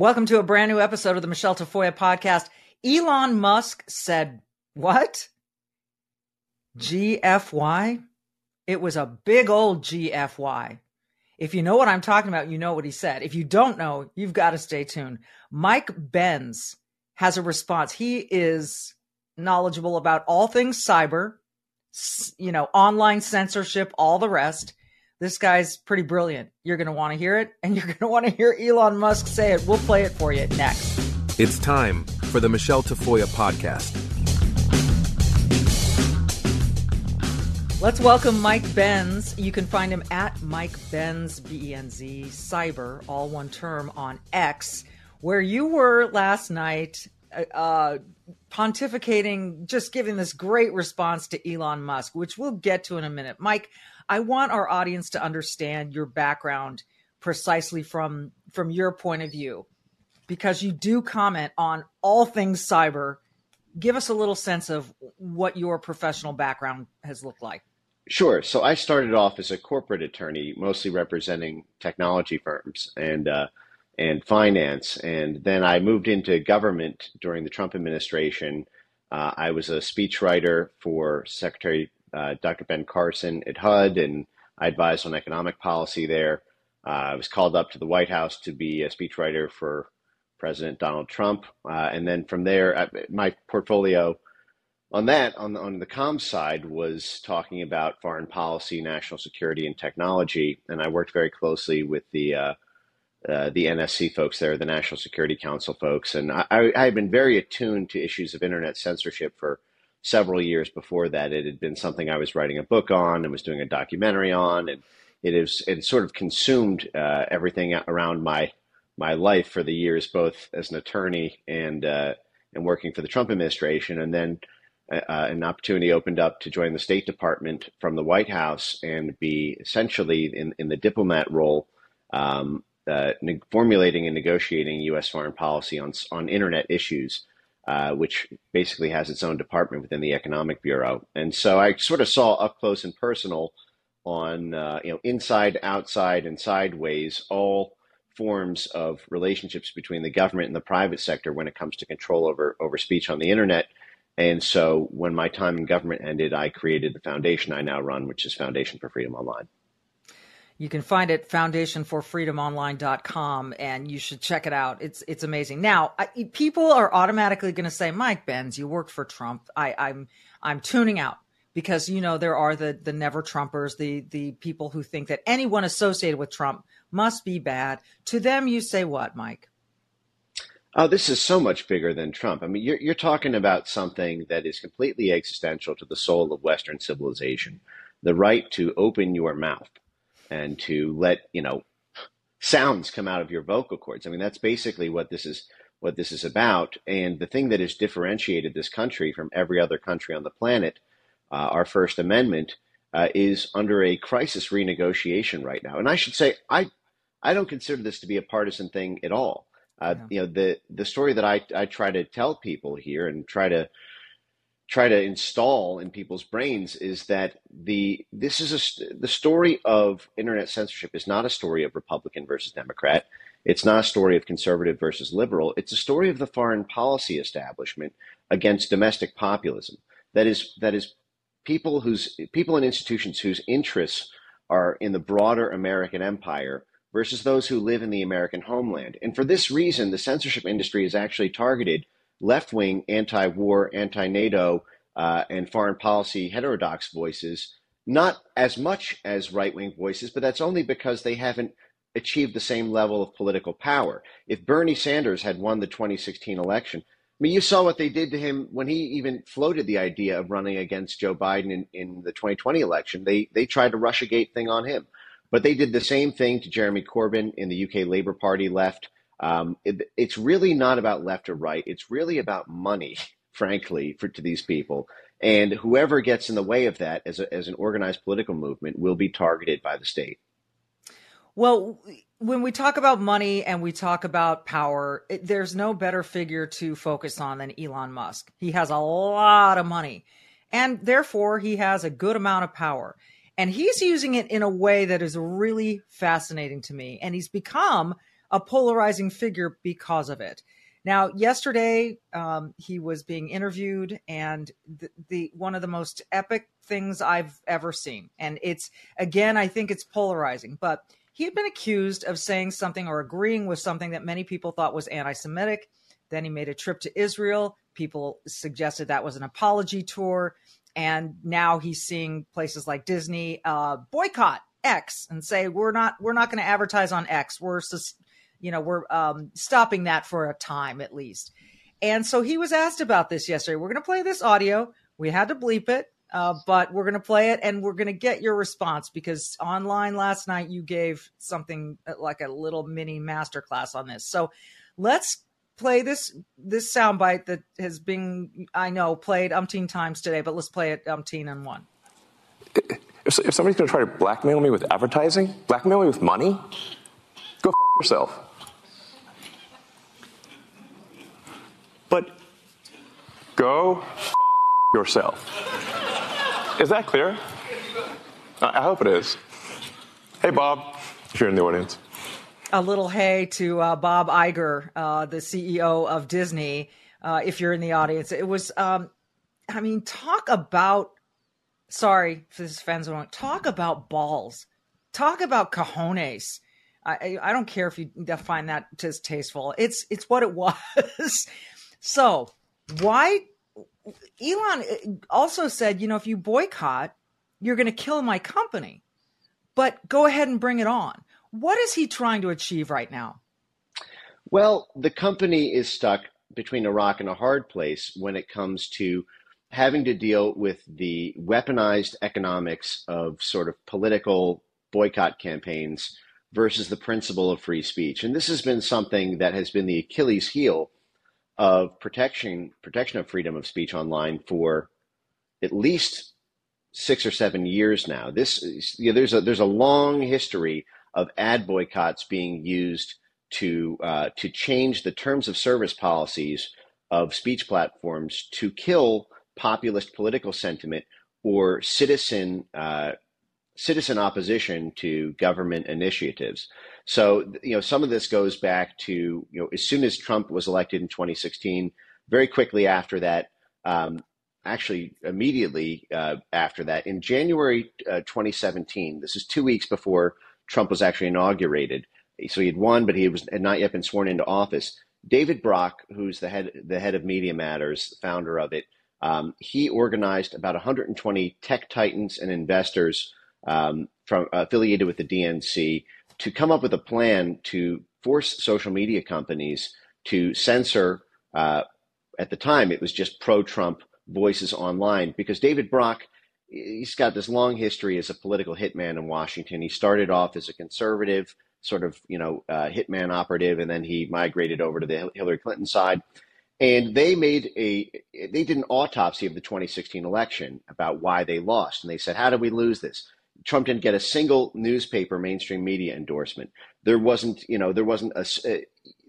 Welcome to a brand new episode of the Michelle Tafoya podcast. Elon Musk said, What? GFY? It was a big old GFY. If you know what I'm talking about, you know what he said. If you don't know, you've got to stay tuned. Mike Benz has a response. He is knowledgeable about all things cyber, you know, online censorship, all the rest. This guy's pretty brilliant. You're going to want to hear it, and you're going to want to hear Elon Musk say it. We'll play it for you next. It's time for the Michelle Tafoya podcast. Let's welcome Mike Benz. You can find him at Mike Benz, B E N Z, cyber, all one term, on X, where you were last night uh, uh, pontificating, just giving this great response to Elon Musk, which we'll get to in a minute. Mike, I want our audience to understand your background precisely from from your point of view because you do comment on all things cyber. Give us a little sense of what your professional background has looked like. Sure. So I started off as a corporate attorney, mostly representing technology firms and uh, and finance, and then I moved into government during the Trump administration. Uh, I was a speechwriter for Secretary uh, Dr. Ben Carson at HUD, and I advised on economic policy there. Uh, I was called up to the White House to be a speechwriter for President Donald Trump, uh, and then from there, uh, my portfolio on that on the, on the comms side was talking about foreign policy, national security, and technology, and I worked very closely with the uh, the NSC folks there, the National Security Council folks, and I, I had been very attuned to issues of internet censorship for several years before that. It had been something I was writing a book on and was doing a documentary on, and it is it sort of consumed uh, everything around my my life for the years, both as an attorney and uh, and working for the Trump administration, and then. Uh, uh an opportunity opened up to join the State Department from the White House and be essentially in, in the diplomat role, um, uh, ne- formulating and negotiating U.S. foreign policy on on internet issues. Uh, which basically has its own department within the Economic Bureau. And so I sort of saw up close and personal on, uh, you know, inside, outside, and sideways all forms of relationships between the government and the private sector when it comes to control over, over speech on the internet. And so when my time in government ended, I created the foundation I now run, which is Foundation for Freedom Online. You can find it foundationforfreedomonline.com and you should check it out. It's it's amazing. Now, I, people are automatically going to say, "Mike Benz, you worked for Trump." I, I'm I'm tuning out because you know there are the the never Trumpers, the the people who think that anyone associated with Trump must be bad. To them, you say what, Mike? Oh, this is so much bigger than Trump. I mean, you're you're talking about something that is completely existential to the soul of Western civilization: the right to open your mouth and to let you know sounds come out of your vocal cords. I mean, that's basically what this is what this is about. And the thing that has differentiated this country from every other country on the planet, uh, our First Amendment, uh, is under a crisis renegotiation right now. And I should say, I I don't consider this to be a partisan thing at all. Uh, yeah. You know, the the story that I I try to tell people here and try to try to install in people's brains is that the this is a the story of internet censorship is not a story of Republican versus Democrat. It's not a story of conservative versus liberal. It's a story of the foreign policy establishment against domestic populism. That is that is people whose people and institutions whose interests are in the broader American empire versus those who live in the American homeland. And for this reason, the censorship industry is actually targeted left wing anti war, anti NATO, uh, and foreign policy heterodox voices, not as much as right wing voices, but that's only because they haven't achieved the same level of political power. If Bernie Sanders had won the 2016 election, I mean, you saw what they did to him when he even floated the idea of running against Joe Biden in, in the 2020 election. They they tried to Russiagate thing on him, but they did the same thing to Jeremy Corbyn in the UK Labour Party left. Um, it, it's really not about left or right. It's really about money, frankly, for to these people. And whoever gets in the way of that as, a, as an organized political movement will be targeted by the state. Well, when we talk about money and we talk about power, it, there's no better figure to focus on than Elon Musk. He has a lot of money, and therefore he has a good amount of power. And he's using it in a way that is really fascinating to me. And he's become a polarizing figure because of it. Now, yesterday um, he was being interviewed, and the, the, one of the most epic things I've ever seen. And it's again, I think it's polarizing, but he had been accused of saying something or agreeing with something that many people thought was anti-Semitic. Then he made a trip to Israel. People suggested that was an apology tour, and now he's seeing places like Disney uh, boycott X and say we're not we're not going to advertise on X. We're just you know, we're um, stopping that for a time at least. And so he was asked about this yesterday. We're going to play this audio. We had to bleep it, uh, but we're going to play it and we're going to get your response because online last night you gave something uh, like a little mini masterclass on this. So let's play this this soundbite that has been I know played umpteen times today, but let's play it umpteen and one. If, if somebody's going to try to blackmail me with advertising, blackmail me with money, go f- yourself. But go yourself. Is that clear? I hope it is. Hey, Bob, if you're in the audience. A little hey to uh, Bob Iger, uh, the CEO of Disney. Uh, if you're in the audience, it was. Um, I mean, talk about. Sorry for this fans talk about balls. Talk about cojones. I, I don't care if you find that distasteful. It's it's what it was. So why Elon uh, also said, you know, if you boycott, you're going to kill my company. But go ahead and bring it on. What is he trying to achieve right now? Well, the company is stuck between a rock and a hard place when it comes to having to deal with the weaponized economics of sort of political boycott campaigns versus the principle of free speech. And this has been something that has been the Achilles heel of protection protection of freedom of speech online for at least six or seven years now. This you know, there's a there's a long history of ad boycotts being used to uh, to change the terms of service policies of speech platforms to kill populist political sentiment or citizen uh, citizen opposition to government initiatives. So, you know, some of this goes back to, you know, as soon as Trump was elected in 2016, very quickly after that, um, actually immediately uh, after that, in January uh, 2017, this is two weeks before Trump was actually inaugurated. So he had won, but he was had not yet been sworn into office. David Brock, who's the head the head of Media Matters, founder of it, um, he organized about 120 tech titans and investors um, from affiliated with the DNC to come up with a plan to force social media companies to censor. Uh, at the time, it was just pro-Trump voices online because David Brock, he's got this long history as a political hitman in Washington. He started off as a conservative, sort of you know uh, hitman operative, and then he migrated over to the Hillary Clinton side. And they made a they did an autopsy of the 2016 election about why they lost, and they said, "How did we lose this?" Trump didn't get a single newspaper mainstream media endorsement. There wasn't, you know, there wasn't a, uh,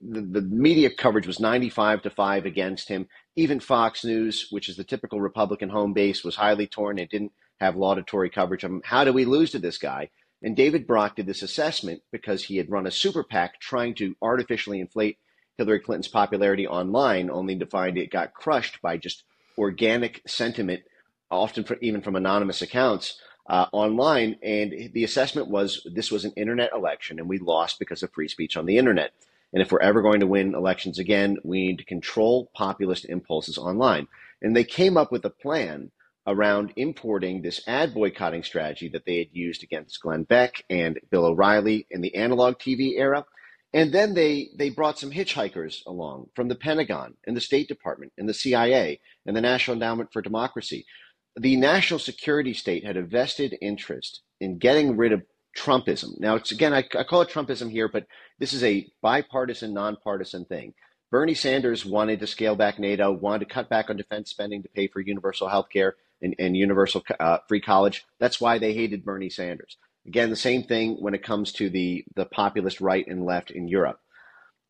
the, the media coverage was 95 to 5 against him. Even Fox News, which is the typical Republican home base, was highly torn. It didn't have laudatory coverage of him. How do we lose to this guy? And David Brock did this assessment because he had run a super PAC trying to artificially inflate Hillary Clinton's popularity online, only to find it got crushed by just organic sentiment, often for, even from anonymous accounts uh, online. And the assessment was this was an internet election and we lost because of free speech on the internet. And if we're ever going to win elections again, we need to control populist impulses online. And they came up with a plan around importing this ad boycotting strategy that they had used against Glenn Beck and Bill O'Reilly in the analog TV era. And then they, they brought some hitchhikers along from the Pentagon and the State Department and the CIA and the National Endowment for Democracy the national security state had a vested interest in getting rid of Trumpism. Now, it's again, I, I call it Trumpism here, but this is a bipartisan, nonpartisan thing. Bernie Sanders wanted to scale back NATO, wanted to cut back on defense spending to pay for universal health care and, and, universal uh, free college. That's why they hated Bernie Sanders. Again, the same thing when it comes to the, the populist right and left in Europe.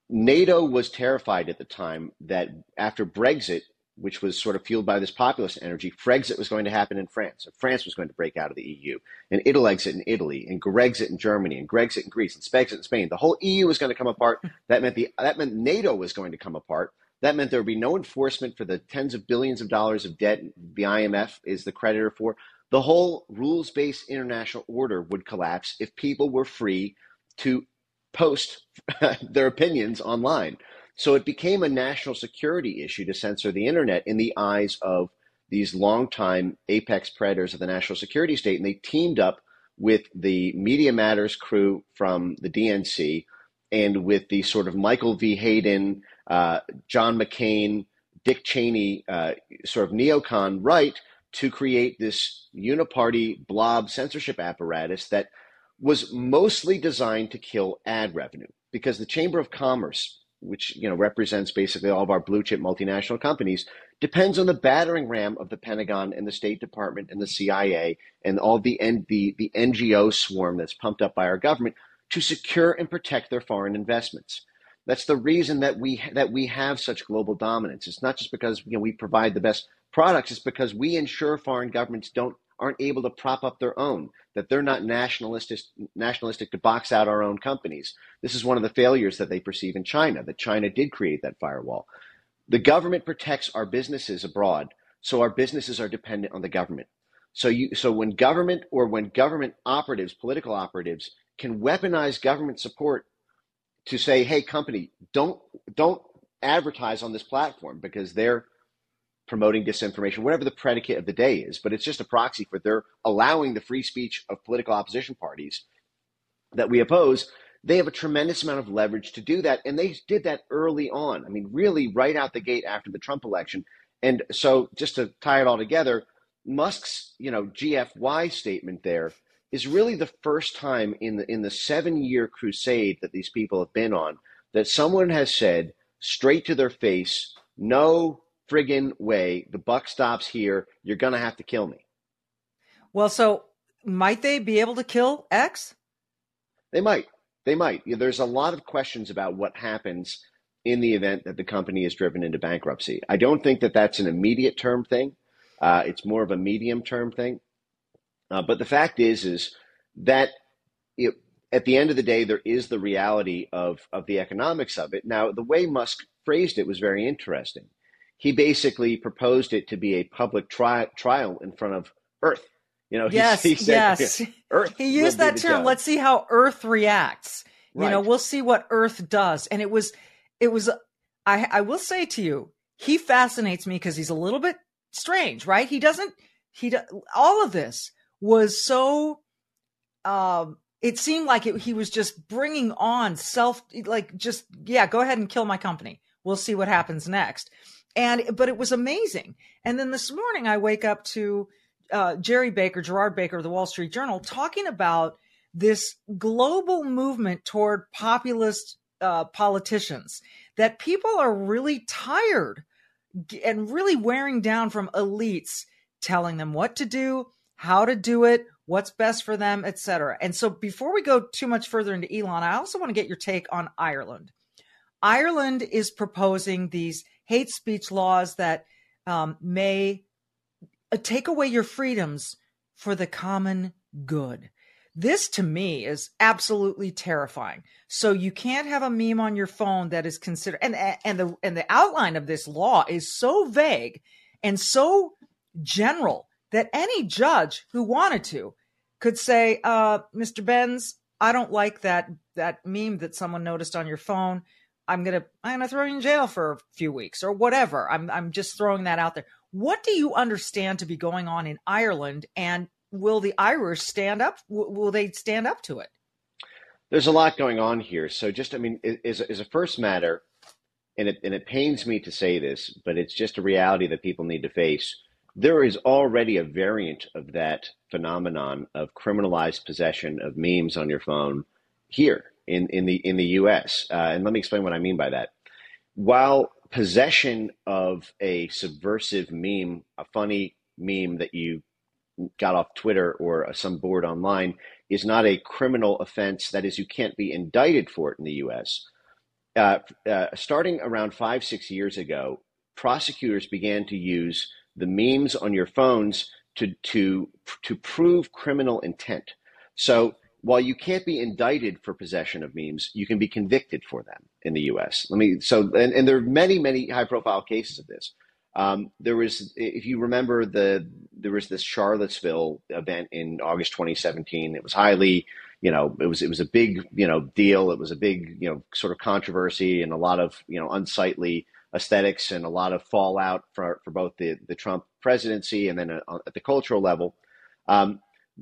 NATO was terrified at the time that after Brexit, which was sort of fueled by this populist energy, Frexit was going to happen in France, and France was going to break out of the EU, and Italexit in Italy, and Grexit in Germany, and Grexit in Greece, and Spexit in Spain. The whole EU was going to come apart. That meant the that meant NATO was going to come apart. That meant there would be no enforcement for the tens of billions of dollars of debt the IMF is the creditor for. The whole rules-based international order would collapse if people were free to post their opinions online. So it became a national security issue to censor the internet in the eyes of these longtime apex predators of the national security state. And they teamed up with the Media Matters crew from the DNC and with the sort of Michael V. Hayden, uh, John McCain, Dick Cheney uh, sort of neocon right to create this uniparty blob censorship apparatus that was mostly designed to kill ad revenue because the Chamber of Commerce which you know represents basically all of our blue chip multinational companies, depends on the battering ram of the Pentagon and the State Department and the CIA and all the the, the NGO swarm that's pumped up by our government to secure and protect their foreign investments. That's the reason that we that we have such global dominance. It's not just because you know we provide the best products; it's because we ensure foreign governments don't aren't able to prop up their own, that they're not nationalistic, nationalistic to box out our own companies. This is one of the failures that they perceive in China, that China did create that firewall. The government protects our businesses abroad, so our businesses are dependent on the government. So you so when government or when government operatives, political operatives, can weaponize government support to say, hey, company, don't don't advertise on this platform because they're promoting disinformation, whatever the predicate of the day is, but it's just a proxy for their allowing the free speech of political opposition parties that we oppose. They have a tremendous amount of leverage to do that. And they did that early on. I mean, really right out the gate after the Trump election. And so just to tie it all together, Musk's, you know, GFY statement there is really the first time in the in the seven year crusade that these people have been on that someone has said straight to their face, no, friggin' way. The buck stops here. You're going to have to kill me. Well, so might they be able to kill X? They might. They might. There's a lot of questions about what happens in the event that the company is driven into bankruptcy. I don't think that that's an immediate term thing. Uh, it's more of a medium term thing. Uh, but the fact is, is that it, at the end of the day, there is the reality of of the economics of it. Now, the way Musk phrased it was very interesting he basically proposed it to be a public tri- trial in front of Earth. You know, yes, he, said, yes. Earth. He used that term. Let's see how Earth reacts. Right. You know, we'll see what Earth does. And it was, it was. I, I will say to you, he fascinates me because he's a little bit strange, right? He doesn't. He all of this was so. Um, it seemed like it, he was just bringing on self, like just yeah, go ahead and kill my company. We'll see what happens next and but it was amazing. And then this morning I wake up to uh, Gerry Baker, Gerard Baker of the Wall Street Journal, talking about this global movement toward populist uh, politicians that people are really tired and really wearing down from elites telling them what to do, how to do it, what's best for them, etc. And so before we go too much further into Elon, I also want to get your take on Ireland. Ireland is proposing these hate speech laws that um, may uh, take away your freedoms for the common good. This to me is absolutely terrifying. So you can't have a meme on your phone that is considered and and the and the outline of this law is so vague and so general that any judge who wanted to could say, uh, Mr. Benz, I don't like that that meme that someone noticed on your phone. I'm gonna I'm gonna throw you in jail for a few weeks or whatever. I'm I'm just throwing that out there. What do you understand to be going on in Ireland, and will the Irish stand up? Will they stand up to it? There's a lot going on here. So just I mean, is is a first matter, and it and it pains me to say this, but it's just a reality that people need to face. there is already a variant of that phenomenon of criminalized possession of memes on your phone here in, in the in the U.S. Uh, and let me explain what I mean by that. While possession of a subversive meme, a funny meme that you got off Twitter or some board online, is not a criminal offense. That is, you can't be indicted for it in the U.S. Uh, uh, starting around five six years ago, prosecutors began to use the memes on your phones to to to prove criminal intent. So while you can't be indicted for possession of memes, you can be convicted for them in the U.S. Let me so and, and there are many many high profile cases of this. Um, there was, if you remember, the there was this Charlottesville event in August 2017. It was highly, you know, it was it was a big, you know, deal. It was a big, you know, sort of controversy and a lot of, you know, unsightly aesthetics and a lot of fallout for for both the the Trump presidency and then uh, at the cultural level. Um,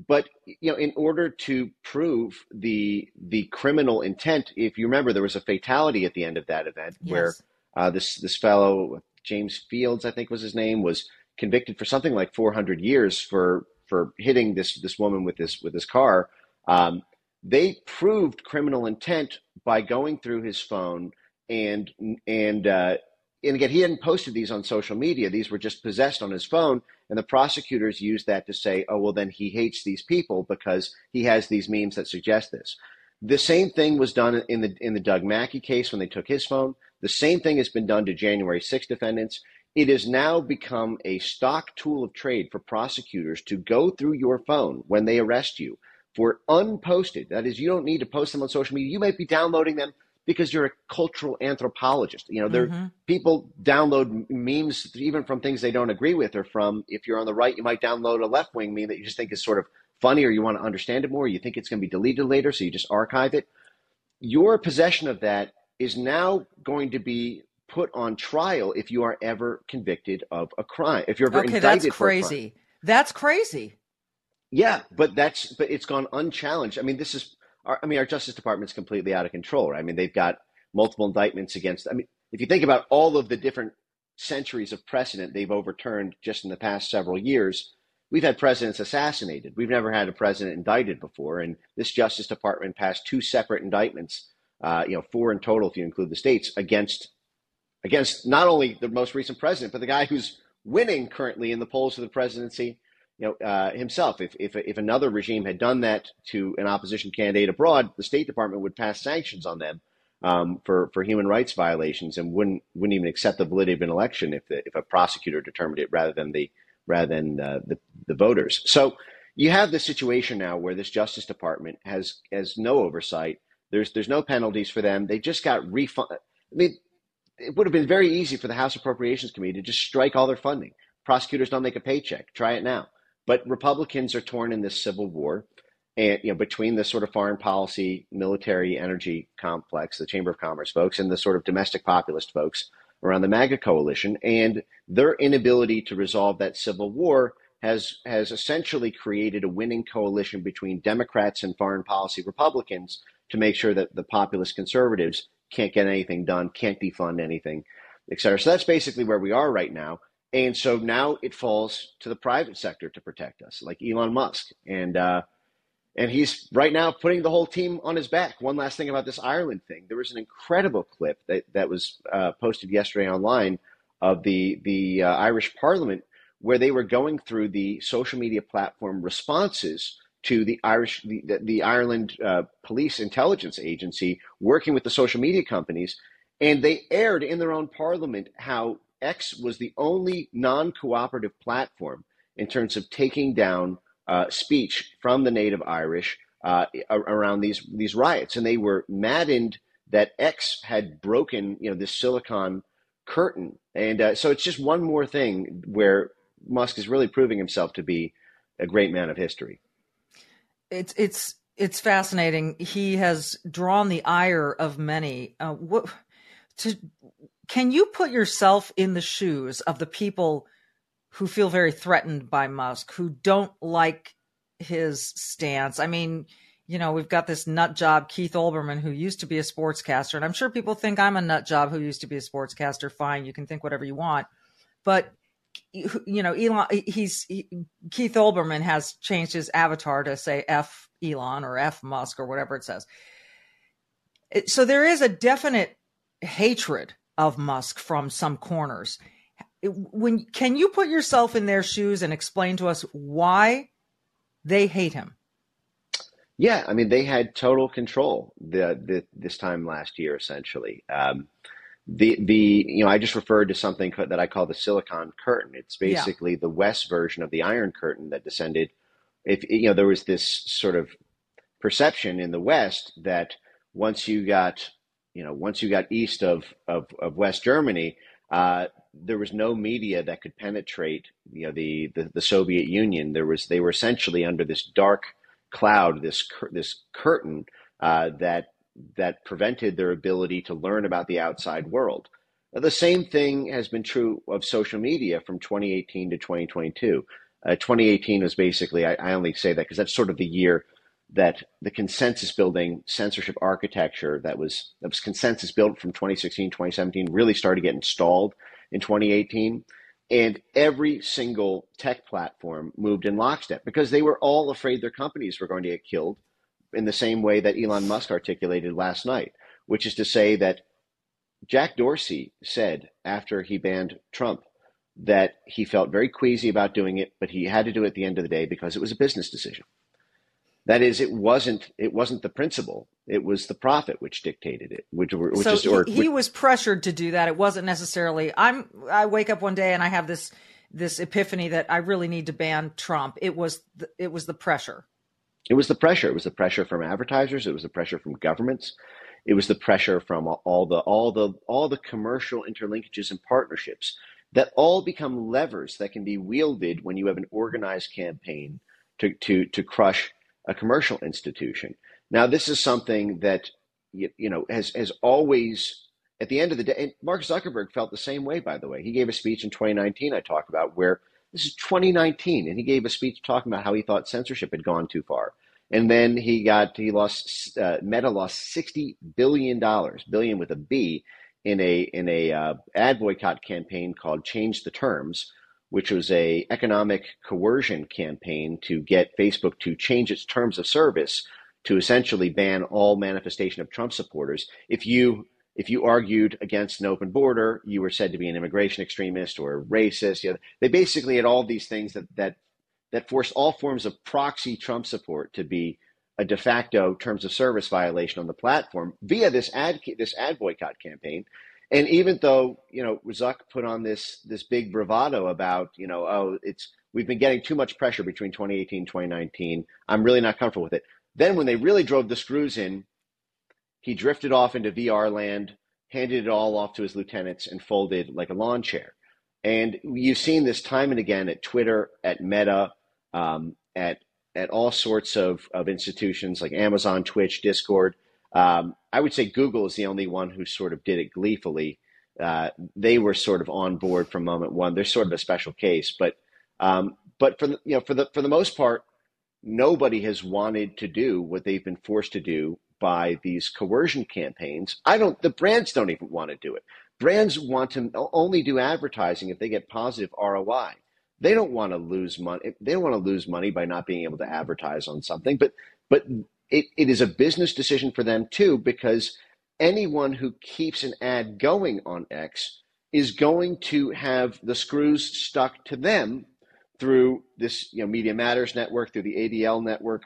but you know, in order to prove the the criminal intent, if you remember, there was a fatality at the end of that event yes. where uh, this this fellow James Fields, I think was his name, was convicted for something like 400 years for for hitting this this woman with this with his car. Um, they proved criminal intent by going through his phone and and uh, and again, he hadn't posted these on social media. These were just possessed on his phone. And the prosecutors used that to say, oh, well, then he hates these people because he has these memes that suggest this. The same thing was done in the in the Doug Mackey case when they took his phone. The same thing has been done to January 6 defendants. It has now become a stock tool of trade for prosecutors to go through your phone when they arrest you for unposted. That is, you don't need to post them on social media. You might be downloading them because you're a cultural anthropologist. You know, there mm-hmm. people download memes even from things they don't agree with, or from if you're on the right, you might download a left wing meme that you just think is sort of funny, or you want to understand it more. You think it's going to be deleted later, so you just archive it. Your possession of that is now going to be put on trial if you are ever convicted of a crime. If you're ever okay, indicted that's crazy. That's crazy. Yeah, but that's but it's gone unchallenged. I mean, this is I mean, our Justice Department's completely out of control. Right? I mean, they've got multiple indictments against. I mean, if you think about all of the different centuries of precedent they've overturned just in the past several years, we've had presidents assassinated. We've never had a president indicted before, and this Justice Department passed two separate indictments. Uh, you know, four in total if you include the states against against not only the most recent president, but the guy who's winning currently in the polls for the presidency you know, uh, himself. If, if, if another regime had done that to an opposition candidate abroad, the State Department would pass sanctions on them um, for, for human rights violations and wouldn't wouldn't even accept the validity of an election if the, if a prosecutor determined it rather than the rather than uh, the the voters. So you have this situation now where this Justice Department has has no oversight. There's there's no penalties for them. They just got refund. I mean, it would have been very easy for the House Appropriations Committee to just strike all their funding. Prosecutors don't make a paycheck. Try it now. But Republicans are torn in this civil war, and you know between the sort of foreign policy, military, energy complex, the Chamber of Commerce folks, and the sort of domestic populist folks around the MAGA coalition, and their inability to resolve that civil war has has essentially created a winning coalition between Democrats and foreign policy Republicans to make sure that the populist conservatives can't get anything done, can't defund anything, et cetera. So that's basically where we are right now. And so now it falls to the private sector to protect us, like Elon Musk. And uh, and he's right now putting the whole team on his back. One last thing about this Ireland thing: there was an incredible clip that that was uh, posted yesterday online of the the uh, Irish Parliament where they were going through the social media platform responses to the Irish the, the Ireland uh, Police Intelligence Agency working with the social media companies, and they aired in their own parliament how X was the only non cooperative platform in terms of taking down uh, speech from the native Irish uh, around these, these riots. And they were maddened that X had broken you know, this silicon curtain. And uh, so it's just one more thing where Musk is really proving himself to be a great man of history. It's, it's, it's fascinating. He has drawn the ire of many. Uh, what to can you put yourself in the shoes of the people who feel very threatened by Musk, who don't like his stance? I mean, you know, we've got this nut job, Keith Olbermann, who used to be a sportscaster. And I'm sure people think I'm a nut job who used to be a sportscaster. Fine, you can think whatever you want. But you know, Elon, he's he, Keith Olbermann has changed his avatar to say F Elon or F Musk or whatever it says. So there is a definite hatred of Musk from some corners. When can you put yourself in their shoes and explain to us why they hate him? Yeah, I mean they had total control the, the this time last year, essentially. Um, the the you know I just referred to something that I call the Silicon Curtain. It's basically yeah. the West version of the Iron Curtain that descended. If you know there was this sort of perception in the West that once you got you know once you got east of of, of West Germany, uh, there was no media that could penetrate you know the, the the Soviet Union. There was they were essentially under this dark cloud, this this curtain uh, that that prevented their ability to learn about the outside world. Now, the same thing has been true of social media from 2018 to 2022. Uh, 2018 was basically, I, I only say that because that's sort of the year that the consensus building censorship architecture that was that was consensus built from 2016 2017 really started to get installed in 2018 and every single tech platform moved in lockstep because they were all afraid their companies were going to get killed in the same way that Elon Musk articulated last night, which is to say that Jack Dorsey said after he banned Trump that he felt very queasy about doing it, but he had to do it at the end of the day because it was a business decision. That is, it wasn't it wasn't the principle; it was the profit which dictated it. Which, which so is, or, he, he was pressured to do that. It wasn't necessarily. I'm. I wake up one day and I have this this epiphany that I really need to ban Trump. It was the, it was the pressure. It was the pressure. It was the pressure from advertisers. It was the pressure from governments. It was the pressure from all the all the all the commercial interlinkages and partnerships that all become levers that can be wielded when you have an organized campaign to to to crush a commercial institution. Now, this is something that you, you know has has always at the end of the day. Mark Zuckerberg felt the same way. By the way, he gave a speech in 2019. I talked about where this is 2019, and he gave a speech talking about how he thought censorship had gone too far. And then he got he lost uh, Meta lost 60 billion dollars, billion with a B, in a in a uh, ad boycott campaign called Change the Terms, which was a economic coercion campaign to get Facebook to change its terms of service to essentially ban all manifestation of Trump supporters. If you if you argued against an open border, you were said to be an immigration extremist or racist. You know, they basically had all these things that that that forced all forms of proxy Trump support to be a de facto terms of service violation on the platform via this ad this ad boycott campaign and even though you know Zuck put on this this big bravado about you know oh it's we've been getting too much pressure between 2018 and 2019 I'm really not comfortable with it. Then when they really drove the screws in, he drifted off into VR land, handed it all off to his lieutenants, and folded like a lawn chair. And you've seen this time and again at Twitter, at Meta, um, at at all sorts of, of institutions like Amazon, Twitch, Discord. Um, I would say Google is the only one who sort of did it gleefully. Uh, they were sort of on board from moment one. They're sort of a special case, but um, but for the, you know for the for the most part, nobody has wanted to do what they've been forced to do by these coercion campaigns. I don't. The brands don't even want to do it. Brands want to only do advertising if they get positive ROI. They don't want to lose money. They don't want to lose money by not being able to advertise on something. But but it, it is a business decision for them too, because anyone who keeps an ad going on X is going to have the screws stuck to them through this you know, Media Matters network, through the ADL network,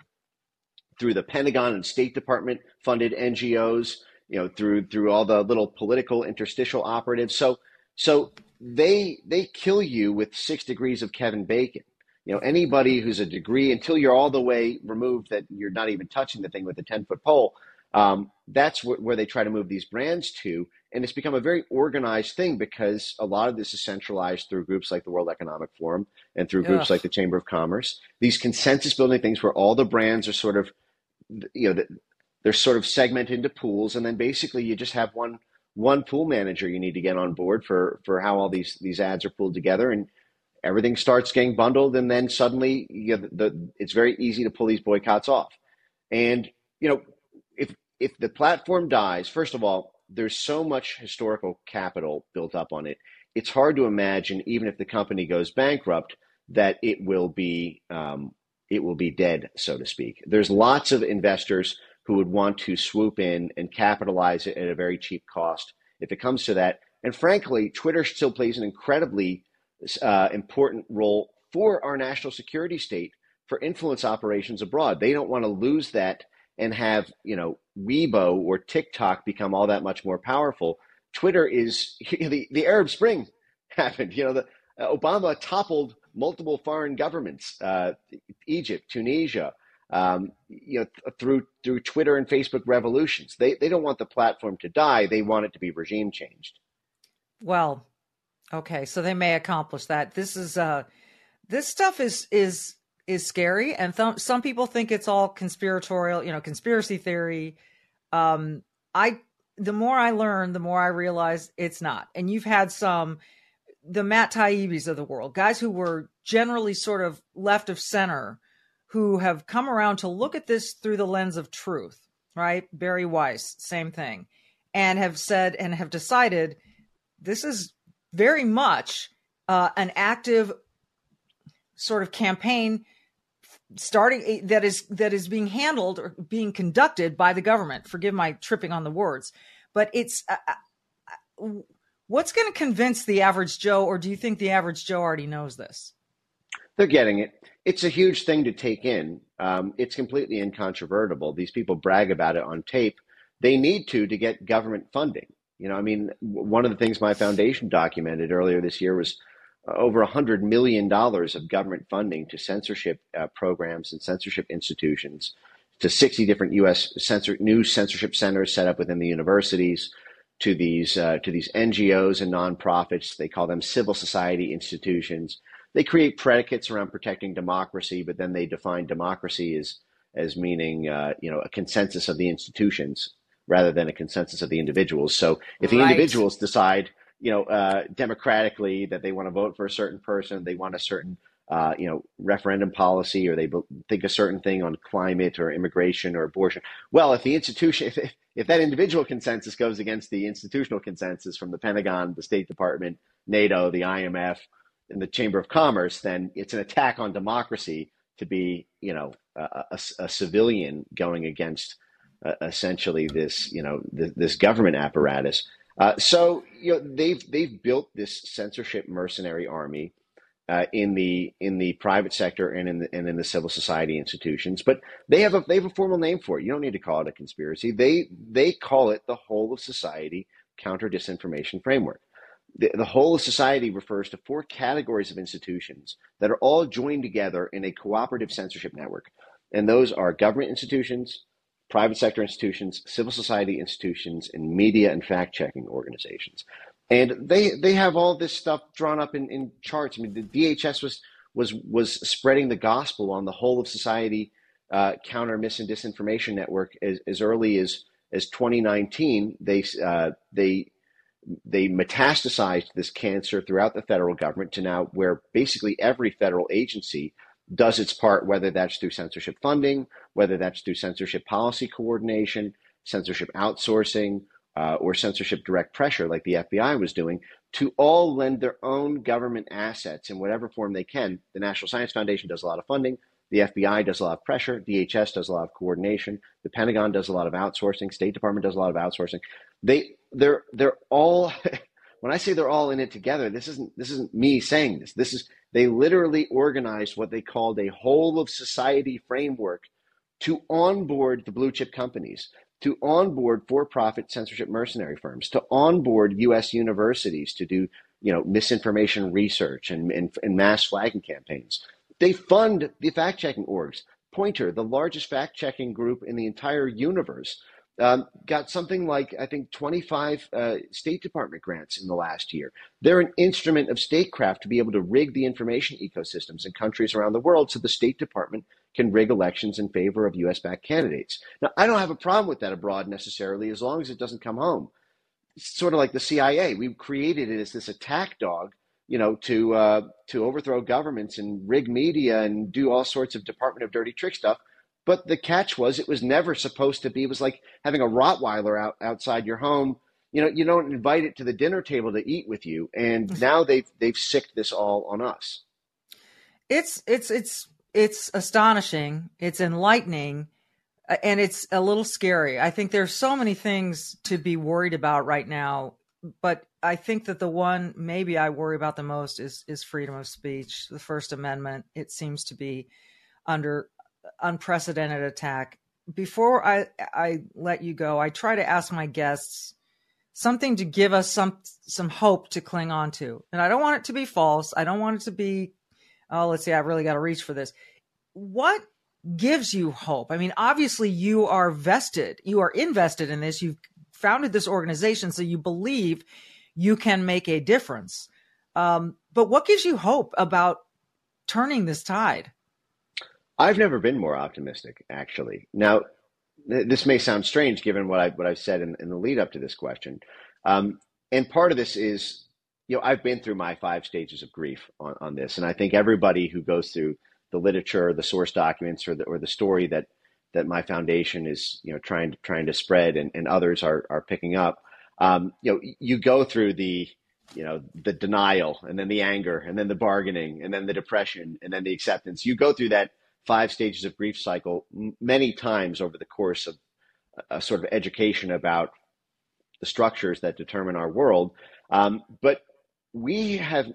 through the Pentagon and State Department funded NGOs, you know, through through all the little political interstitial operatives. So so they they kill you with six degrees of Kevin Bacon you know anybody who's a degree until you're all the way removed that you're not even touching the thing with a 10 foot pole um, that's wh- where they try to move these brands to. And it's become a very organized thing because a lot of this is centralized through groups like the world economic forum and through groups Ugh. like the chamber of commerce. These consensus building things where all the brands are sort of you know they're sort of segmented into pools and then basically you just have one one pool manager you need to get on board for for how all these these ads are pulled together. And everything starts getting bundled, and then suddenly you know, the, the, it's very easy to pull these boycotts off. And you know, if if the platform dies, first of all, there's so much historical capital built up on it. It's hard to imagine, even if the company goes bankrupt, that it will be um, it will be dead, so to speak. There's lots of investors who would want to swoop in and capitalize it at a very cheap cost if it comes to that. And frankly, Twitter still plays an incredibly uh, important role for our national security state for influence operations abroad. They don't want to lose that and have you know Weibo or TikTok become all that much more powerful. Twitter is the the Arab Spring happened. You know, the uh, Obama toppled multiple foreign governments, uh, Egypt, Tunisia, um, you know, th- through through Twitter and Facebook revolutions. They they don't want the platform to die. They want it to be regime changed. Well, okay, so they may accomplish that. This is uh, this stuff is is is scary, and th- some people think it's all conspiratorial, you know, conspiracy theory. Um, I the more I learn, the more I realize it's not. And you've had some the Matt Taibbis of the world, guys who were generally sort of left of center, who have come around to look at this through the lens of truth, right? Bari Weiss, same thing, and have said and have decided this is very much uh, an active sort of campaign starting that is that is being handled or being conducted by the government. Forgive my tripping on the words, but it's uh, uh, what's going to convince the average Joe, or do you think the average Joe already knows this? They're getting it. It's a huge thing to take in. Um, it's completely incontrovertible. These people brag about it on tape. They need to to get government funding. You know, I mean, one of the things my foundation documented earlier this year was over $100 million of government funding to censorship uh, programs and censorship institutions, to 60 different U.S. Censor- new censorship centers set up within the universities, to these, uh, to these NGOs and nonprofits. They call them civil society institutions. They create predicates around protecting democracy, but then they define democracy as, as meaning uh, you know, a consensus of the institutions rather than a consensus of the individuals. So if the right. individuals decide – you know, uh, democratically that they want to vote for a certain person, they want a certain, uh, you know, referendum policy, or they think a certain thing on climate or immigration or abortion. Well, if the institution, if, if that individual consensus goes against the institutional consensus from the Pentagon, the State Department, NATO, the IMF, and the Chamber of Commerce, then it's an attack on democracy to be, you know, a, a, a civilian going against uh, essentially this, you know, th- this government apparatus. Uh, so you know they've they've built this censorship mercenary army uh, in the in the private sector and in the and in the civil society institutions, but they have a they have a formal name for it. You don't need to call it a conspiracy. They they call it the whole of society counter disinformation framework. The, the whole of society refers to four categories of institutions that are all joined together in a cooperative censorship network, and those are government institutions, private sector institutions, civil society institutions, and media and fact checking organizations. And they they have all this stuff drawn up in, in charts. I mean, the DHS was was was spreading the gospel on the whole of society uh, counter mis and disinformation network as, as early as as 2019. They uh, they they metastasized this cancer throughout the federal government to now where basically every federal agency does its part, whether that's through censorship funding, whether that's through censorship policy coordination, censorship outsourcing, uh, or censorship direct pressure, like the FBI was doing, to all lend their own government assets in whatever form they can. The National Science Foundation does a lot of funding. The FBI does a lot of pressure. DHS does a lot of coordination. The Pentagon does a lot of outsourcing. State Department does a lot of outsourcing. They they're they're all when I say they're all in it together, this isn't this isn't me saying this. This is they literally organized what they called a whole of society framework to onboard the blue chip companies, to onboard for-profit censorship mercenary firms, to onboard U.S. universities to do you know misinformation research and, and, and mass flagging campaigns. They fund the fact-checking orgs. Poynter, the largest fact-checking group in the entire universe, um, got something like I think 25 uh, State Department grants in the last year. They're an instrument of statecraft to be able to rig the information ecosystems in countries around the world, so the State Department can rig elections in favor of U.S.-backed candidates. Now, I don't have a problem with that abroad necessarily, as long as it doesn't come home. It's sort of like the CIA. We created it as this attack dog, you know, to uh, to overthrow governments and rig media and do all sorts of Department of Dirty Trick stuff but the catch was it was never supposed to be. It was like having a Rottweiler out outside your home, you know, you don't invite it to the dinner table to eat with you, and now they've they've sicked this all on us. It's it's it's it's astonishing. It's enlightening, uh, and it's a little scary. I think there's so many things to be worried about right now, but I think that the one maybe I worry about the most is is freedom of speech. The First Amendment. It seems to be under unprecedented attack. Before I I let you go, I try to ask my guests something to give us some some hope to cling on to. And I don't want it to be false. I don't want it to be oh, let's see, I've really got to reach for this. What gives you hope? I mean, obviously you are vested, you are invested in this. You've founded this organization, so you believe you can make a difference. Um, but what gives you hope about turning this tide? I've never been more optimistic, actually. Now, this may sound strange given what I what I've said in, in the lead up to this question, um, and part of this is, you know, I've been through my five stages of grief on, on this, and I think everybody who goes through the literature, the source documents, or the or the story that that my foundation is, you know, trying to trying to spread, and, and others are are picking up, um, you know, you go through the you know the denial, and then the anger, and then the bargaining, and then the depression, and then the acceptance. You go through that five stages of grief cycle many times over the course of a sort of education about the structures that determine our world. Um, but we have,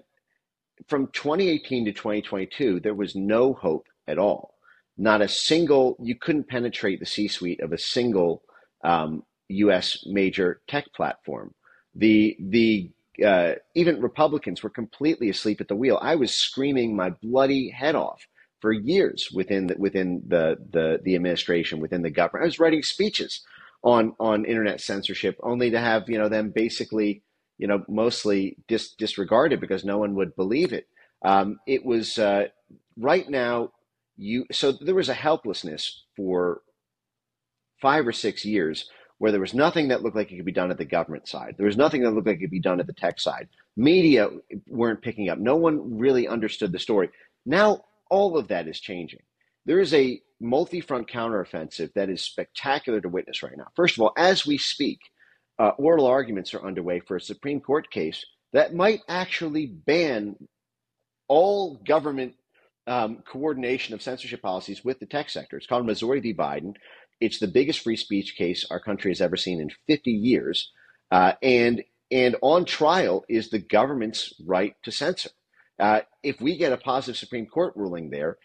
from 2018 to 2022, there was no hope at all. Not a single, you couldn't penetrate the C suite of a single um, US major tech platform. The, the, uh, even Republicans were completely asleep at the wheel. I was screaming my bloody head off for years within the, within the, the the administration, within the government. I was writing speeches on on internet censorship, only to have you know them basically you know mostly dis, disregarded because no one would believe it. Um, it was uh, right now you so there was a helplessness for five or six years where there was nothing that looked like it could be done at the government side. There was nothing that looked like it could be done at the tech side. Media weren't picking up. No one really understood the story. Now all of that is changing. There is a multi front counteroffensive that is spectacular to witness right now. First of all, as we speak, uh, oral arguments are underway for a Supreme Court case that might actually ban all government um, coordination of censorship policies with the tech sector. It's called Missouri v. Biden. It's the biggest free speech case our country has ever seen in 50 years. Uh, and and on trial is the government's right to censor. Uh, if we get a positive Supreme Court ruling there,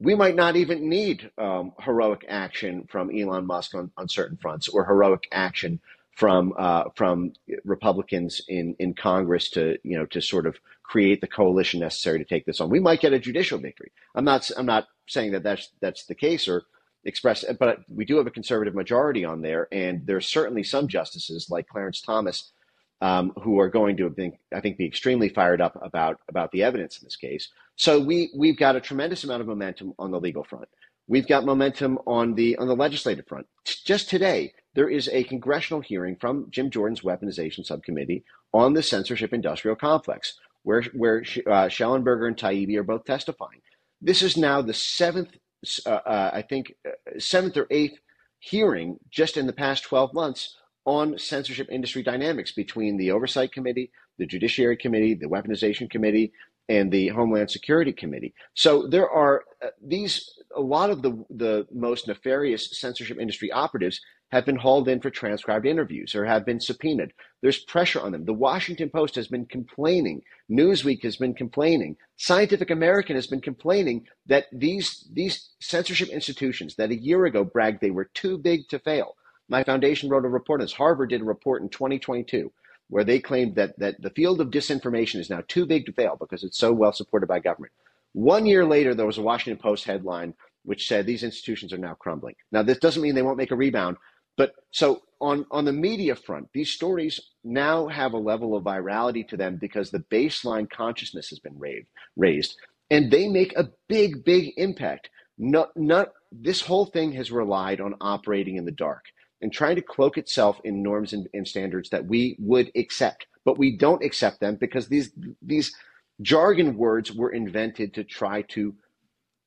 we might not even need um, heroic action from Elon Musk on, on certain fronts or heroic action from uh, from Republicans in, in Congress to you know to sort of create the coalition necessary to take this on. We might get a judicial victory. I'm not I'm not saying that that's that's the case or express, but we do have a conservative majority on there, and there's certainly some justices like Clarence Thomas um, who are going to I think, be extremely fired up about about the evidence in this case. So we we've got a tremendous amount of momentum on the legal front. We've got momentum on the on the legislative front. Just today, there is a congressional hearing from Jim Jordan's weaponization subcommittee on the censorship industrial complex, where where uh, Shellenberger and Taibbi are both testifying. This is now the seventh, uh, uh, I think, uh, seventh or eighth hearing just in the past 12 months on censorship industry dynamics between the Oversight Committee, the Judiciary Committee, the Weaponization Committee, and the Homeland Security Committee. So there are uh, these, a lot of the, the most nefarious censorship industry operatives have been hauled in for transcribed interviews or have been subpoenaed. There's pressure on them. The Washington Post has been complaining. Newsweek has been complaining. Scientific American has been complaining that these, these censorship institutions that a year ago bragged they were too big to fail my foundation wrote a report as Harvard did a report in 2022 where they claimed that, that the field of disinformation is now too big to fail because it's so well supported by government. One year later, there was a Washington Post headline which said these institutions are now crumbling. Now, this doesn't mean they won't make a rebound, but so on, on the media front, these stories now have a level of virality to them because the baseline consciousness has been raised, raised and they make a big, big impact. Not, not, this whole thing has relied on operating in the dark and trying to cloak itself in norms and, and standards that we would accept, but we don't accept them because these these jargon words were invented to try to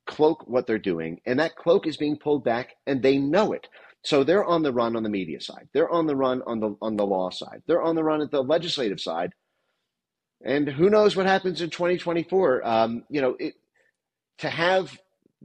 cloak what they're doing, and that cloak is being pulled back, and they know it. So they're on the run on the media side. They're on the run on the on the law side. They're on the run at the legislative side. And who knows what happens in 2024? Um, you know, it, to have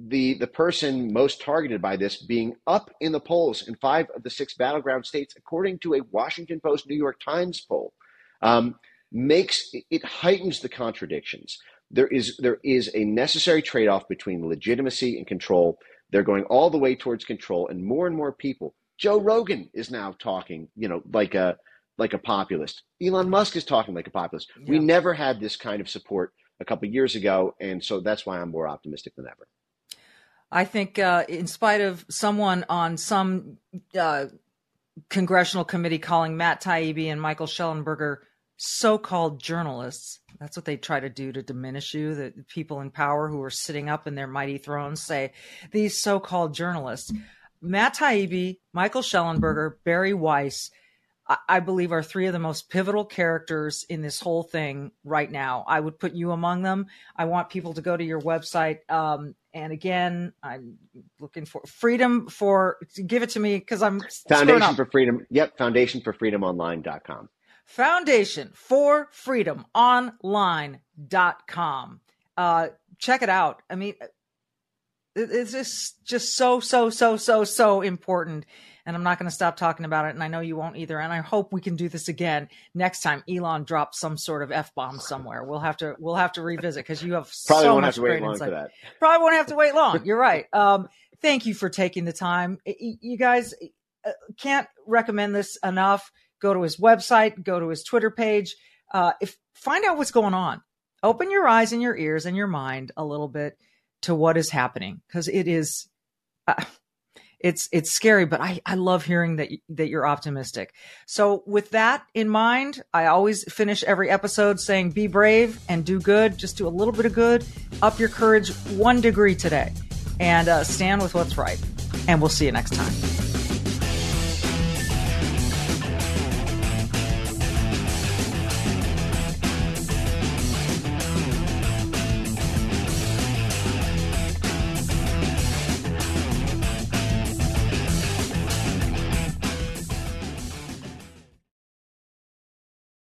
the the person most targeted by this being up in the polls in five of the six battleground states, according to a Washington Post New York Times poll, um, makes it heightens the contradictions. There is there is a necessary trade off between legitimacy and control. They're going all the way towards control, and more and more people. Joe Rogan is now talking, you know, like a like a populist. Elon Musk is talking like a populist. Yeah. We never had this kind of support a couple years ago, and so that's why I'm more optimistic than ever. I think, uh, in spite of someone on some uh, congressional committee calling Matt Taibbi and Michael Shellenberger so-called journalists, that's what they try to do to diminish you. The people in power who are sitting up in their mighty thrones say these so-called journalists. Matt Taibbi, Michael Shellenberger, Bari Weiss I believe are three of the most pivotal characters in this whole thing right now. I would put you among them. I want people to go to your website. Um, and again, I'm looking for freedom for give it to me because I'm Foundation for Freedom. Yep, Foundation for Freedom Online.com. Foundation for Freedom Online.com. Uh, check it out. I mean, it's just just so so so so so important and I'm not going to stop talking about it. And I know you won't either. And I hope we can do this again next time Elon drops some sort of f bomb somewhere. We'll have to we'll have to revisit because you have probably so won't much have to wait long insight. for that. Probably won't have to wait long. You're right. Um, thank you for taking the time. You guys uh, can't recommend this enough. Go to his website. Go to his Twitter page. Uh, if find out what's going on. Open your eyes and your ears and your mind a little bit to what is happening because it is. Uh, it's it's scary, but I, I love hearing that that you're optimistic. So with that in mind, I always finish every episode saying be brave and do good. Just do a little bit of good. Up your courage one degree today, and uh, stand with what's right. And we'll see you next time.